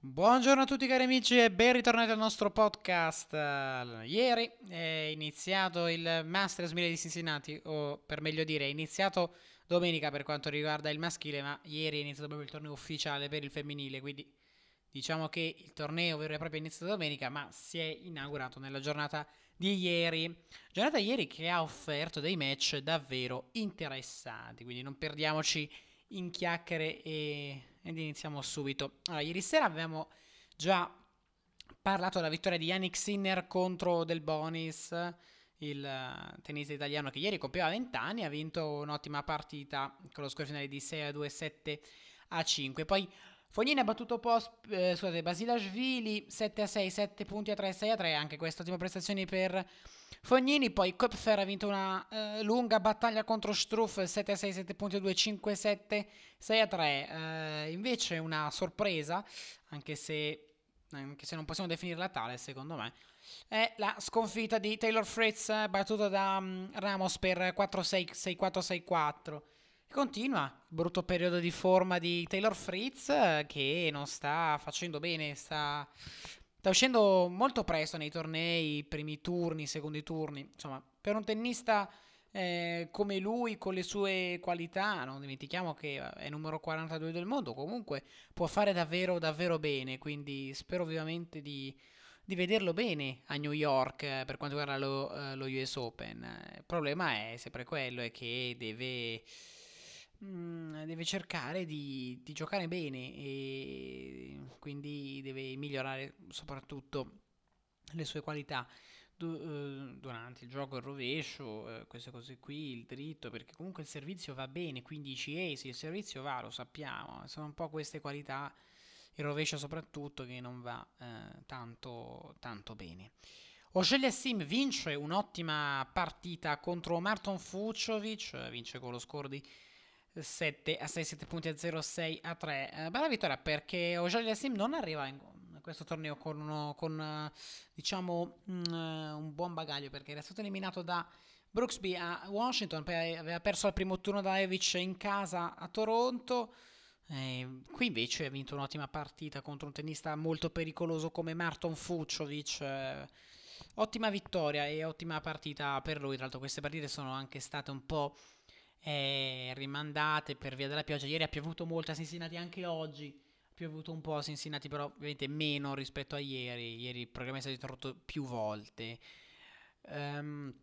Buongiorno a tutti cari amici e ben ritornati al nostro podcast. Ieri è iniziato il Masters 1000 di Cincinnati, o per meglio dire è iniziato domenica per quanto riguarda il maschile, ma ieri è iniziato proprio il torneo ufficiale per il femminile, quindi diciamo che il torneo vero e proprio è iniziato domenica, ma si è inaugurato nella giornata di ieri. Giornata ieri che ha offerto dei match davvero interessanti, quindi non perdiamoci in chiacchiere e ed iniziamo subito. Allora, ieri sera avevamo già parlato della vittoria di Yannick Sinner contro Del Bonis, il uh, tennista italiano che ieri compiva 20 anni, ha vinto un'ottima partita con lo score finale di 6 a 2, 7 a 5. Poi Fognini ha battuto post, eh, scusate, Basilashvili 7 a 6, 7 punti a 3, 6 a 3, anche queste ottime prestazioni per Fognini. Poi Köpfer ha vinto una eh, lunga battaglia contro Struff 7 a 6, 7 punti a 2, 5 a 7, 6 a 3. Eh, invece una sorpresa, anche se, anche se non possiamo definirla tale secondo me, è la sconfitta di Taylor Fritz battuta da um, Ramos per 4-6, 6-4, 6-4. Continua il brutto periodo di forma di Taylor Fritz eh, che non sta facendo bene, sta, sta, uscendo molto presto nei tornei, primi turni, secondi turni. Insomma, per un tennista eh, come lui, con le sue qualità, non dimentichiamo che è numero 42 del mondo, comunque può fare davvero, davvero bene. Quindi spero vivamente di, di vederlo bene a New York eh, per quanto riguarda lo, eh, lo US Open. Il problema è sempre quello, è che deve Mm, deve cercare di, di, giocare bene e quindi deve migliorare soprattutto le sue qualità du- uh, durante il gioco, il rovescio, uh, queste cose qui, il dritto, perché comunque il servizio va bene, 15 ace, il servizio va, lo sappiamo, sono un po' queste qualità, il rovescio soprattutto, che non va uh, tanto, tanto bene. Ocelia Sim vince un'ottima partita contro Marton Fucovic, vince con lo score di 7 a 6, 7 punti a 0, 6 a 3. Eh, bella vittoria perché Ojalia Sim non arriva in questo torneo con, uno, con uh, diciamo mh, mm, un buon bagaglio perché era stato eliminato da Brooksby a Washington, poi aveva perso al primo turno da Evich in casa a Toronto. Eh, qui invece ha vinto un'ottima partita contro un tennista molto pericoloso come Marton Fucovic. Eh, ottima vittoria e ottima partita per lui. Tra l'altro, queste partite sono anche state un po' eh, rimandate per via della pioggia. Ieri ha piovuto molto a Cincinnati, anche oggi ha piovuto un po' a Cincinnati, però ovviamente meno rispetto a ieri. Ieri il programma è stato interrotto più volte. Um,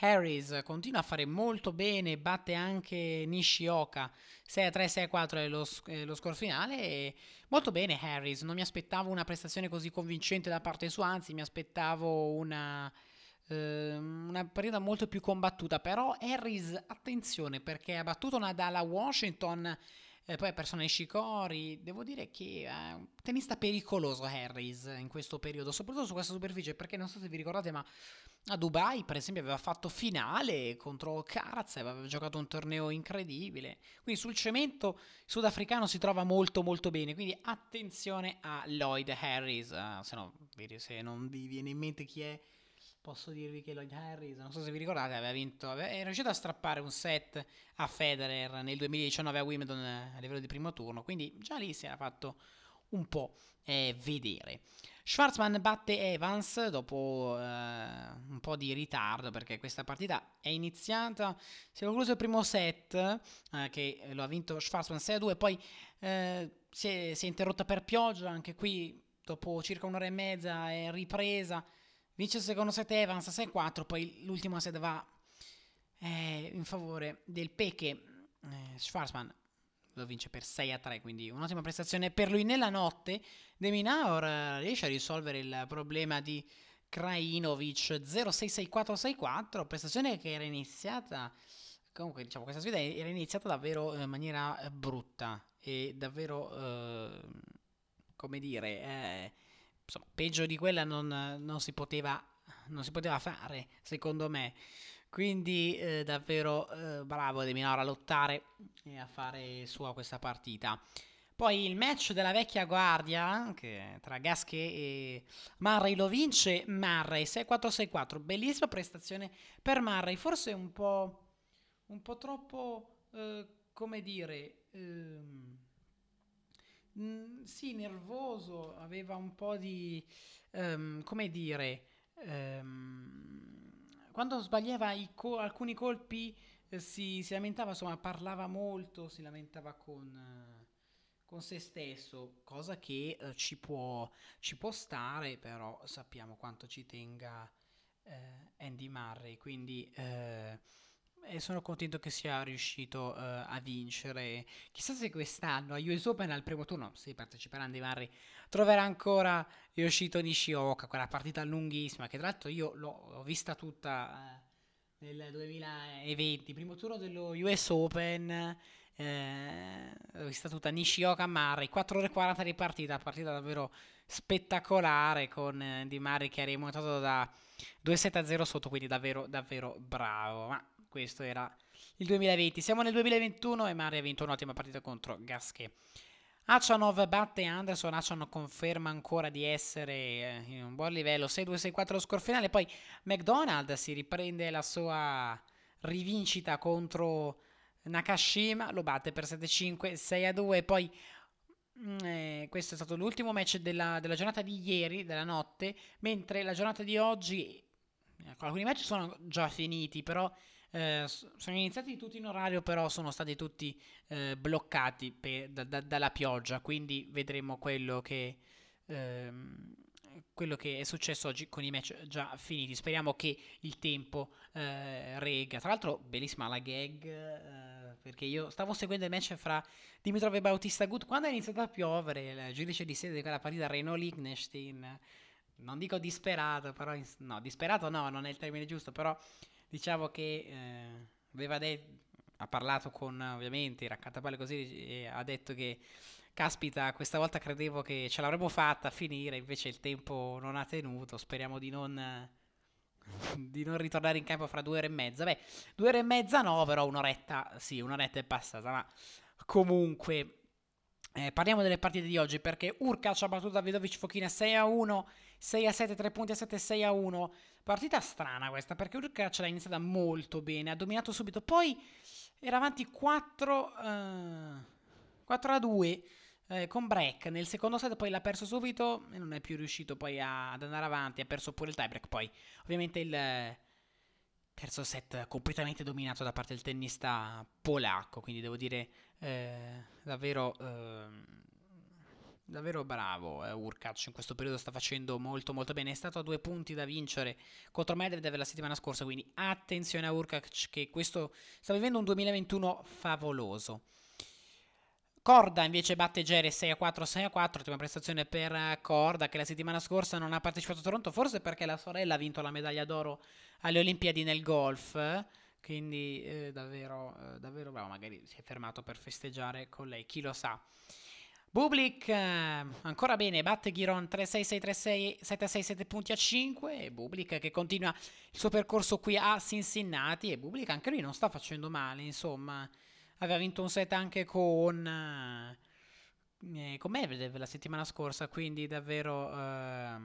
Harris continua a fare molto bene, batte anche Nishioka 6-3, 6-4 è lo, è lo score finale. E molto bene Harris, non mi aspettavo una prestazione così convincente da parte sua, anzi mi aspettavo una una partita molto più combattuta, però Harris, attenzione perché ha battuto Nadal a Washington, eh, poi ha perso Nishikori, devo dire che è un tennista pericoloso Harris in questo periodo, soprattutto su questa superficie, perché non so se vi ricordate, ma a Dubai per esempio aveva fatto finale contro Karatsev, aveva giocato un torneo incredibile, quindi sul cemento sudafricano si trova molto molto bene, quindi attenzione a Lloyd Harris, uh, se, no, se non vi viene in mente chi è posso dirvi che Lloyd Harris, non so se vi ricordate, aveva vinto, aveva, è riuscito a strappare un set a Federer nel 2019 a Wimbledon a livello di primo turno, quindi già lì si era fatto un po' eh, vedere. Schwarzman batte Evans dopo eh, un po' di ritardo perché questa partita è iniziata, si è concluso il primo set eh, che lo ha vinto Schwarzman 6-2, poi eh, si è, si è interrotta per pioggia, anche qui dopo circa un'ora e mezza è ripresa Vince il secondo set Evans 6-4, poi l'ultimo set va eh, in favore del Peche. Eh, Schwarzman lo vince per 6-3, quindi un'ottima prestazione per lui nella notte. De Minaur eh, riesce a risolvere il problema di Krajinovic 0-6-6-4-6-4, prestazione che era iniziata comunque diciamo questa sfida era iniziata davvero in maniera eh, brutta e davvero eh, come dire eh, insomma, peggio di quella non, non, si poteva, non, si poteva, fare, secondo me. Quindi eh, davvero eh, bravo De Minora a lottare e a fare sua questa partita. Poi il match della vecchia guardia che tra Gasche e Murray lo vince Murray 6-4-6-4. Bellissima prestazione per Murray, forse un po', un po troppo, eh, come dire, ehm, Sì, nervoso, aveva un po' di, um, come dire, um, quando sbagliava co- alcuni colpi eh, si, si, lamentava, insomma, parlava molto, si lamentava con, eh, con se stesso, cosa che eh, ci, può, ci, può, stare, però sappiamo quanto ci tenga eh, Andy Murray, quindi eh, e sono contento che sia riuscito uh, a vincere. Chissà se quest'anno a US Open al primo turno, se parteciperà Andy Murray, troverà ancora Yoshito Nishioka, quella partita lunghissima, che tra l'altro io l'ho vista tutta uh, nel 2020, primo turno dello US Open. Eh, l'ho vista tutta Nishioka Murray 4 ore e 40 di partita partita davvero spettacolare con Andy Murray che ha rimontato da 2-7 a 0 sotto quindi davvero davvero bravo ma questo era il 2020. Siamo nel 2021 e Mari ha vinto un'ottima partita contro Gasquet. Achanov batte Anderson, Achanov conferma ancora di essere eh, in un buon livello, 6-2-6-4 lo score finale, poi McDonald si riprende la sua rivincita contro Nakashima, lo batte per 7-5, 6-2, poi mm, eh, questo è stato l'ultimo match della, della, giornata di ieri, della notte, mentre la giornata di oggi, alcuni match sono già finiti, però eh, sono iniziati tutti in orario, però sono stati tutti eh, bloccati per, da, da, dalla pioggia, quindi vedremo quello che, ehm, quello che è successo oggi con i match già finiti. Speriamo che il tempo eh, rega. Tra l'altro, bellissima la gag, eh, perché io stavo seguendo il match fra Dimitrov e Bautista Gut. Quando è iniziato a piovere, il giudice di sede di quella partita, Reno Liechtenstein, non dico disperato, però no, disperato no, non è il termine giusto, però diciamo che eh, aveva detto, ha parlato con ovviamente i raccattapalle così e ha detto che caspita questa volta credevo che ce l'avremmo fatta a finire invece il tempo non ha tenuto speriamo di non di non ritornare in campo fra due ore e mezza. Beh due ore e mezza no però un'oretta sì un'oretta è passata ma comunque eh, parliamo delle partite di oggi perché Urkac ha battuto Davidovic Fochina 6 a 1 6 a 7 3 punti a 7 6 a 1 Partita strana questa perché Urkac l'ha iniziata molto bene, ha dominato subito, poi era avanti 4, uh, 4 a 2 eh, con break. Nel secondo set, poi l'ha perso subito e non è più riuscito poi a, ad andare avanti, ha perso pure il tiebreak, poi ovviamente il terzo set completamente dominato da parte del tennista polacco, quindi devo dire eh, davvero... Eh, davvero bravo eh, Urkac in questo periodo sta facendo molto molto bene. È stato a due punti da vincere contro Medvedev la settimana scorsa quindi attenzione a Urkac che questo sta vivendo un 2021 favoloso. Corda invece batte Gere 6 a 4 6 a 4 ottima prestazione per Corda che la settimana scorsa non ha partecipato a Toronto forse perché la sorella ha vinto la medaglia d'oro alle Olimpiadi nel golf. Quindi eh, davvero, eh, davvero bravo magari si è fermato per festeggiare con lei chi lo sa Bublik eh, ancora bene, batte Giron 3-6-6-3-6, 7-6, 7 punti a 5 e Bublik che continua il suo percorso qui a Cincinnati e Bublik anche lui non sta facendo male, insomma, aveva vinto un set anche con, eh, con Medvedev la settimana scorsa, quindi davvero eh,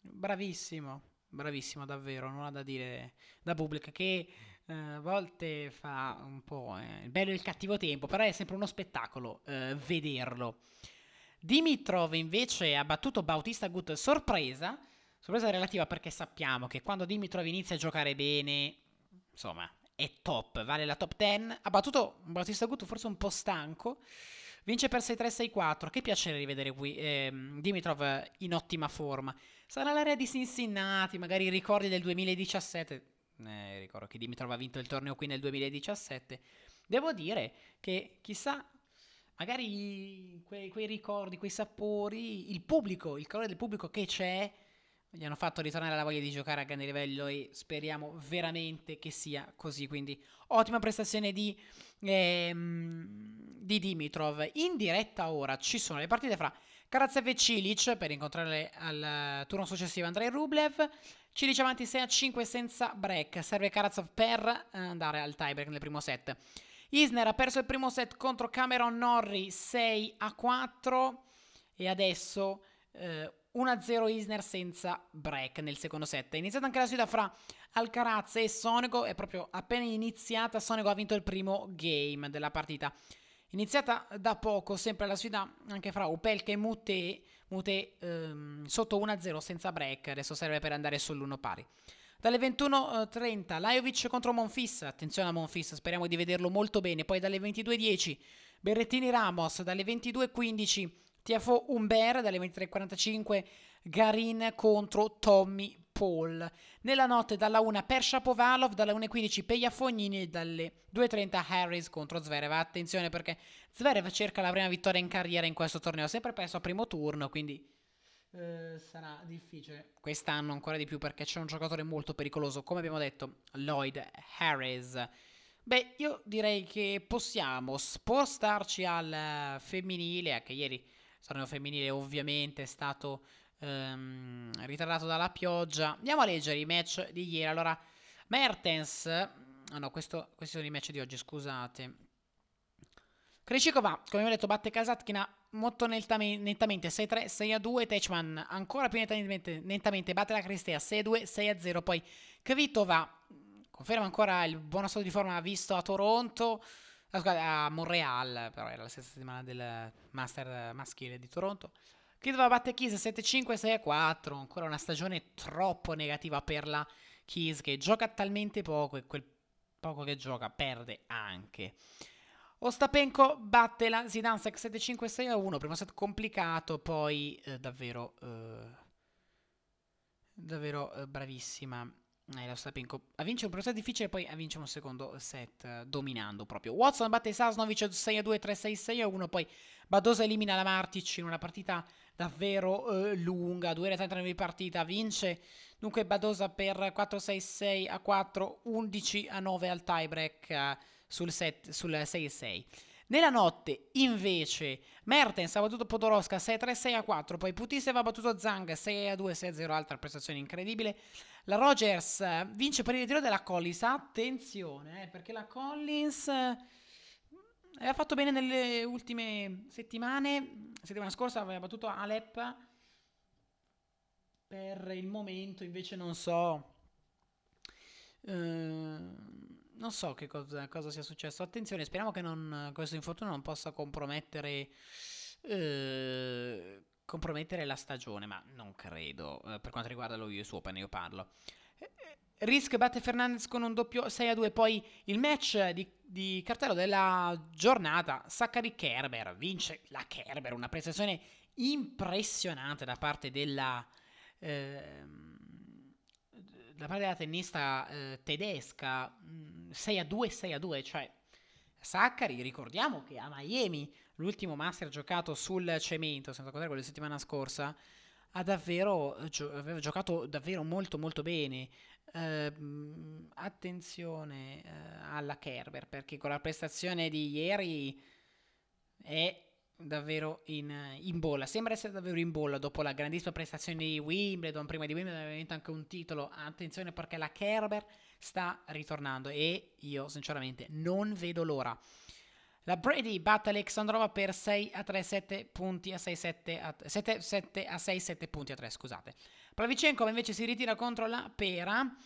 bravissimo, bravissimo davvero, non ha da dire da Bublik che eh, a volte fa un po' eh, il bello e il cattivo tempo, però è sempre uno spettacolo eh, vederlo. Dimitrov invece ha battuto Bautista Gut sorpresa, sorpresa relativa perché sappiamo che quando Dimitrov inizia a giocare bene, insomma, è top, vale la top 10. Ha battuto Bautista Gut forse un po' stanco, vince per 6-3-6-4. Che piacere rivedere qui eh, Dimitrov in ottima forma. Sarà l'area di Cincinnati, magari i ricordi del 2017 eh, ricordo che Dimitrov ha vinto il torneo qui nel 2017. Devo dire che chissà, magari quei, quei ricordi, quei sapori, il pubblico, il calore del pubblico che c'è, gli hanno fatto ritornare la voglia di giocare a grande livello e speriamo veramente che sia così. Quindi ottima prestazione di, ehm, di Dimitrov. In diretta ora ci sono le partite fra Karatsev e Cilic per incontrare al turno successivo Andrei Rublev. Cilic avanti 6 a 5 senza break. Serve Karatsev per andare al tiebreak nel primo set. Isner ha perso il primo set contro Cameron Norrie 6 a 4 e adesso eh, 1-0 Isner senza break nel secondo set. È iniziata anche la sfida fra Alcaraz e Sonego, è proprio appena iniziata, Sonego ha vinto il primo game della partita. iniziata da poco, sempre la sfida anche fra Opelka e Mute, Mute ehm, sotto 1-0 senza break, adesso serve per andare sull'1 pari. Dalle 21.30 Lajovic contro Monfis, attenzione a Monfis, speriamo di vederlo molto bene, poi dalle 22.10 Berrettini Ramos, dalle 22.15 Tiafo Umber, dalle 23.45 Garin contro Tommy Paul. Nella notte dalla 1 per Shapovalov, dalla 1.15 Peja Fognini e dalle 2.30 Harris contro Zverev. Attenzione perché Zverev cerca la prima vittoria in carriera in questo torneo, sempre perso a primo turno, quindi eh, sarà difficile quest'anno ancora di più perché c'è un giocatore molto pericoloso, come abbiamo detto, Lloyd Harris. Beh, io direi che possiamo spostarci al femminile, anche ieri il torneo femminile ovviamente è stato ehm, ritardato dalla pioggia. Andiamo a leggere i match di ieri. Allora, Mertens, ah no, questo, questi sono i match di oggi, scusate. Krejcikova, come abbiamo detto, batte Kasatkina molto nettamente 6-3, 6-2. Techman ancora più nettamente, nettamente batte la Cristea 6-2, 6-0. Poi Kvitova conferma ancora il buono stato di forma visto a Toronto. Ah, a Montreal, però era la stessa settimana del Master maschile di Toronto. Kvitova batte Kies 7-5, 6-4. Ancora una stagione troppo negativa per la Kies che gioca talmente poco e quel poco che gioca perde anche. Ostapenko batte la Zidansek 7-5-6-1. Primo set complicato, poi eh, davvero, eh, davvero eh, bravissima. Eh, la Ostapenko a vincere un set difficile, poi a vincere un secondo set eh, dominando proprio. Watson batte Sasnovic 6-2, 3-6, 6-1. Poi Badosa elimina la Martic in una partita davvero eh, lunga, 2 ore 39 di partita, vince dunque Badosa per 4-6-6 a 4, 11 a 9 al tiebreak eh, sul, set, sul 6-6. Nella notte, invece, Mertens ha battuto Podoroska 6-3, 6-4, poi Putis ha battuto Zang 6-2, 6-0, altra prestazione incredibile. La Rogers eh, vince per il ritiro della Collins, attenzione, eh, perché la Collins Aveva fatto bene nelle ultime settimane. Settimana scorsa aveva battuto Alep. Per il momento, invece, non so. Eh, non so che cosa, cosa, sia successo. Attenzione, speriamo che non, questo infortunio non possa compromettere. Eh, compromettere la stagione, ma non credo. Eh, per quanto riguarda lo US Open, io parlo. Risk batte Fernandez con un doppio 6 a 2. Poi il match di, di cartello della giornata. Zachary Kerber vince la Kerber. Una prestazione impressionante da parte della. Eh, da parte della tennista eh, tedesca 6 mm, a 2 6 a 2 cioè Saccari ricordiamo che a Miami l'ultimo master giocato sul cemento senza contare quello settimana scorsa ha davvero gio- aveva giocato davvero molto molto bene. Eh, attenzione eh, alla Kerber perché con la prestazione di ieri è davvero in, in, bolla. Sembra essere davvero in bolla dopo la grandissima prestazione di Wimbledon. Prima di Wimbledon aveva vinto anche un titolo. Attenzione perché la Kerber sta ritornando e io sinceramente non vedo l'ora. La Brady batte Alexandrova per 6 a 3, 7 punti a 6, 7 a, 7, 7 a 6, 7 punti a 3, scusate. Plavichenko invece si ritira contro la Pera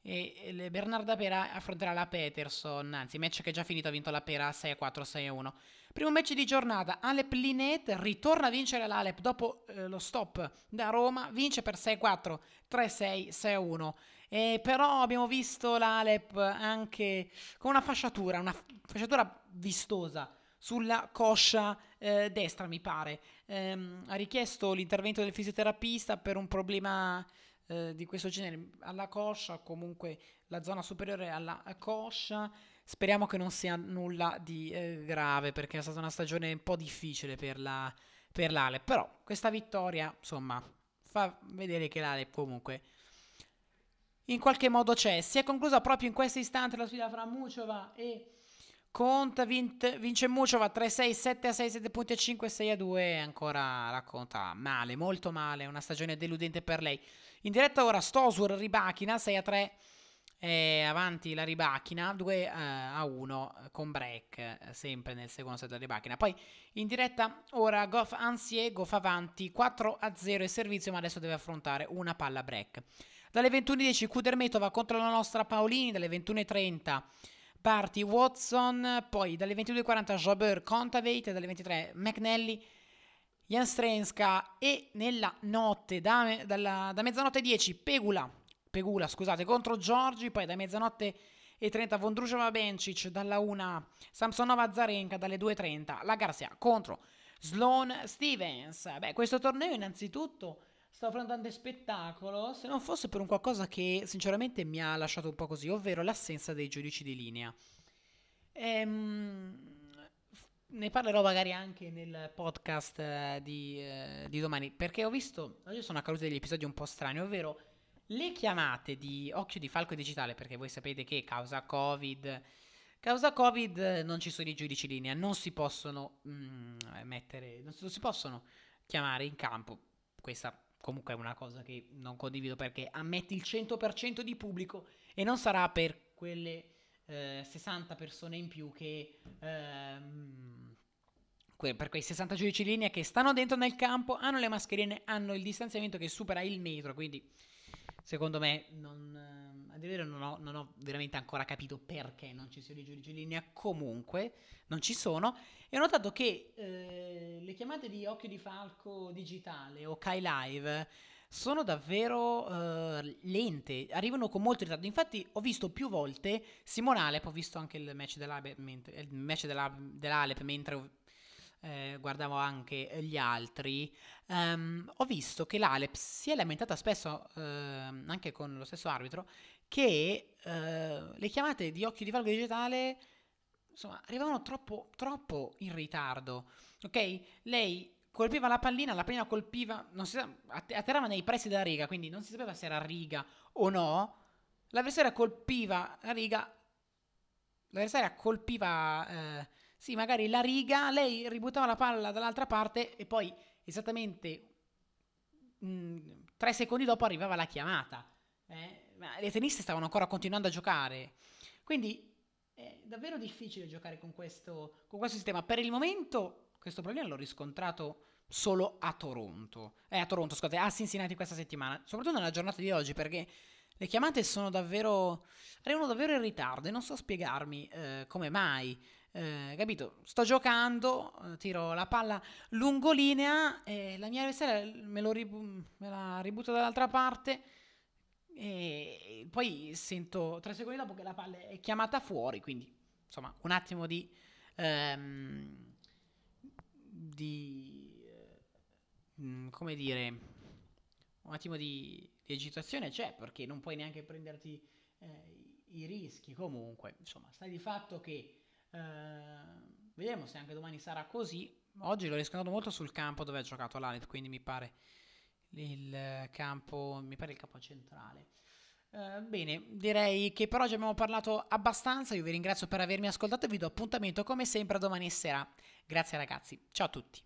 e Bernarda Pera affronterà la Peterson, anzi match che è già finito, ha vinto la Pera 6-4, 6-1. Primo match di giornata, Alep Linet ritorna a vincere l'Alep dopo eh, lo stop da Roma, vince per 6-4, 3-6, 6-1. E però abbiamo visto l'Alep anche con una fasciatura, una fasciatura vistosa sulla coscia eh, destra, mi pare. Ehm, ha richiesto l'intervento del fisioterapista per un problema eh, di questo genere alla coscia, comunque la zona superiore alla coscia. Speriamo che non sia nulla di eh, grave perché è stata una stagione un po' difficile per, la, per l'Alep. Però questa vittoria, insomma, fa vedere che l'Alep comunque in qualche modo c'è. Si è conclusa proprio in questo istante la sfida fra Muciova e Conta vince, vince Muciova 3-6, 7-6, 7 punti a 5, 6-2. Ancora la conta male, molto male. Una stagione deludente per lei. In diretta ora Stosur ribachina 6-3. Eh, avanti la ribachina 2 a 1 con break eh, sempre nel secondo set della ribachina. Poi in diretta ora Goff Ansie Goff avanti 4 a 0 il servizio ma adesso deve affrontare una palla break. Dalle 21.10 Kudermetova contro la nostra Paolini dalle 21.30 Party Watson, poi dalle 22.40 Jobber Contavate, dalle 23 McNally, Jan Strenska e nella notte da, dalla, da mezzanotte 10 Pegula, Pegula scusate, contro Giorgi, poi da mezzanotte e 30 Vondrushova Bencic, dalla 1 Samsonova Zarenka, dalle 2.30 la Garcia contro Sloan Stevens. Beh, questo torneo innanzitutto sta offrendo tante spettacolo, se non fosse per un qualcosa che sinceramente mi ha lasciato un po' così, ovvero l'assenza dei giudici di linea. Ehm, ne parlerò magari anche nel podcast eh, di, eh, di, domani, perché ho visto, oggi sono accaduti degli episodi un po' strani, ovvero le chiamate di Occhio di Falco Digitale, perché voi sapete che causa Covid, causa Covid non ci sono i giudici linea, non si possono mm, mettere, non si, non si possono chiamare in campo. Questa comunque è una cosa che non condivido perché ammetti il 100% di pubblico e non sarà per quelle eh, 60 persone in più che ehm, per quei 60 giudici linea che stanno dentro nel campo, hanno le mascherine, hanno il distanziamento che supera il metro, quindi secondo me non, a dire non ho, non ho, veramente ancora capito perché non ci siano i giudici linea, comunque non ci sono e ho notato che eh, le chiamate di occhio di falco digitale o Kai Live sono davvero uh, lente, arrivano con molto ritardo. Infatti ho visto più volte Simone Alep, ho visto anche il match, dell'Alep il match della, dell'Alep mentre eh, guardavo anche gli altri, um, ho visto che l'Alep si è lamentata spesso, uh, anche con lo stesso arbitro, che uh, le chiamate di occhio di valgo digitale insomma, arrivavano troppo, troppo in ritardo. Ok? Lei colpiva la pallina, la pallina colpiva, non si atterrava nei pressi della riga, quindi non si sapeva se era riga o no. L'avversaria colpiva la riga, l'avversaria colpiva, eh, sì, magari la riga, lei ributtava la palla dall'altra parte e poi esattamente mh, tre secondi dopo arrivava la chiamata. Eh? le tenniste stavano ancora continuando a giocare, quindi è davvero difficile giocare con questo, con questo sistema. Per il momento questo problema l'ho riscontrato solo a Toronto. Eh, a Toronto, scusate, a Cincinnati questa settimana. Soprattutto nella giornata di oggi, perché le chiamate sono davvero. arrivano davvero in ritardo e non so spiegarmi eh, come mai. Eh, capito? Sto giocando, eh, tiro la palla lungolinea e la mia avversaria me, ribu- me la ributta dall'altra parte. E poi sento tre secondi dopo che la palla è chiamata fuori. Quindi, insomma, un attimo di. Ehm, di eh, come dire un attimo di, di, agitazione c'è perché non puoi neanche prenderti eh, i, rischi comunque insomma sta di fatto che eh, vediamo se anche domani sarà così oggi l'ho riscontrato molto sul campo dove ha giocato l'Alet quindi mi pare il campo mi pare il campo centrale Uh, bene, direi che per oggi abbiamo parlato abbastanza. Io vi ringrazio per avermi ascoltato e vi do appuntamento come sempre domani sera. Grazie ragazzi, ciao a tutti.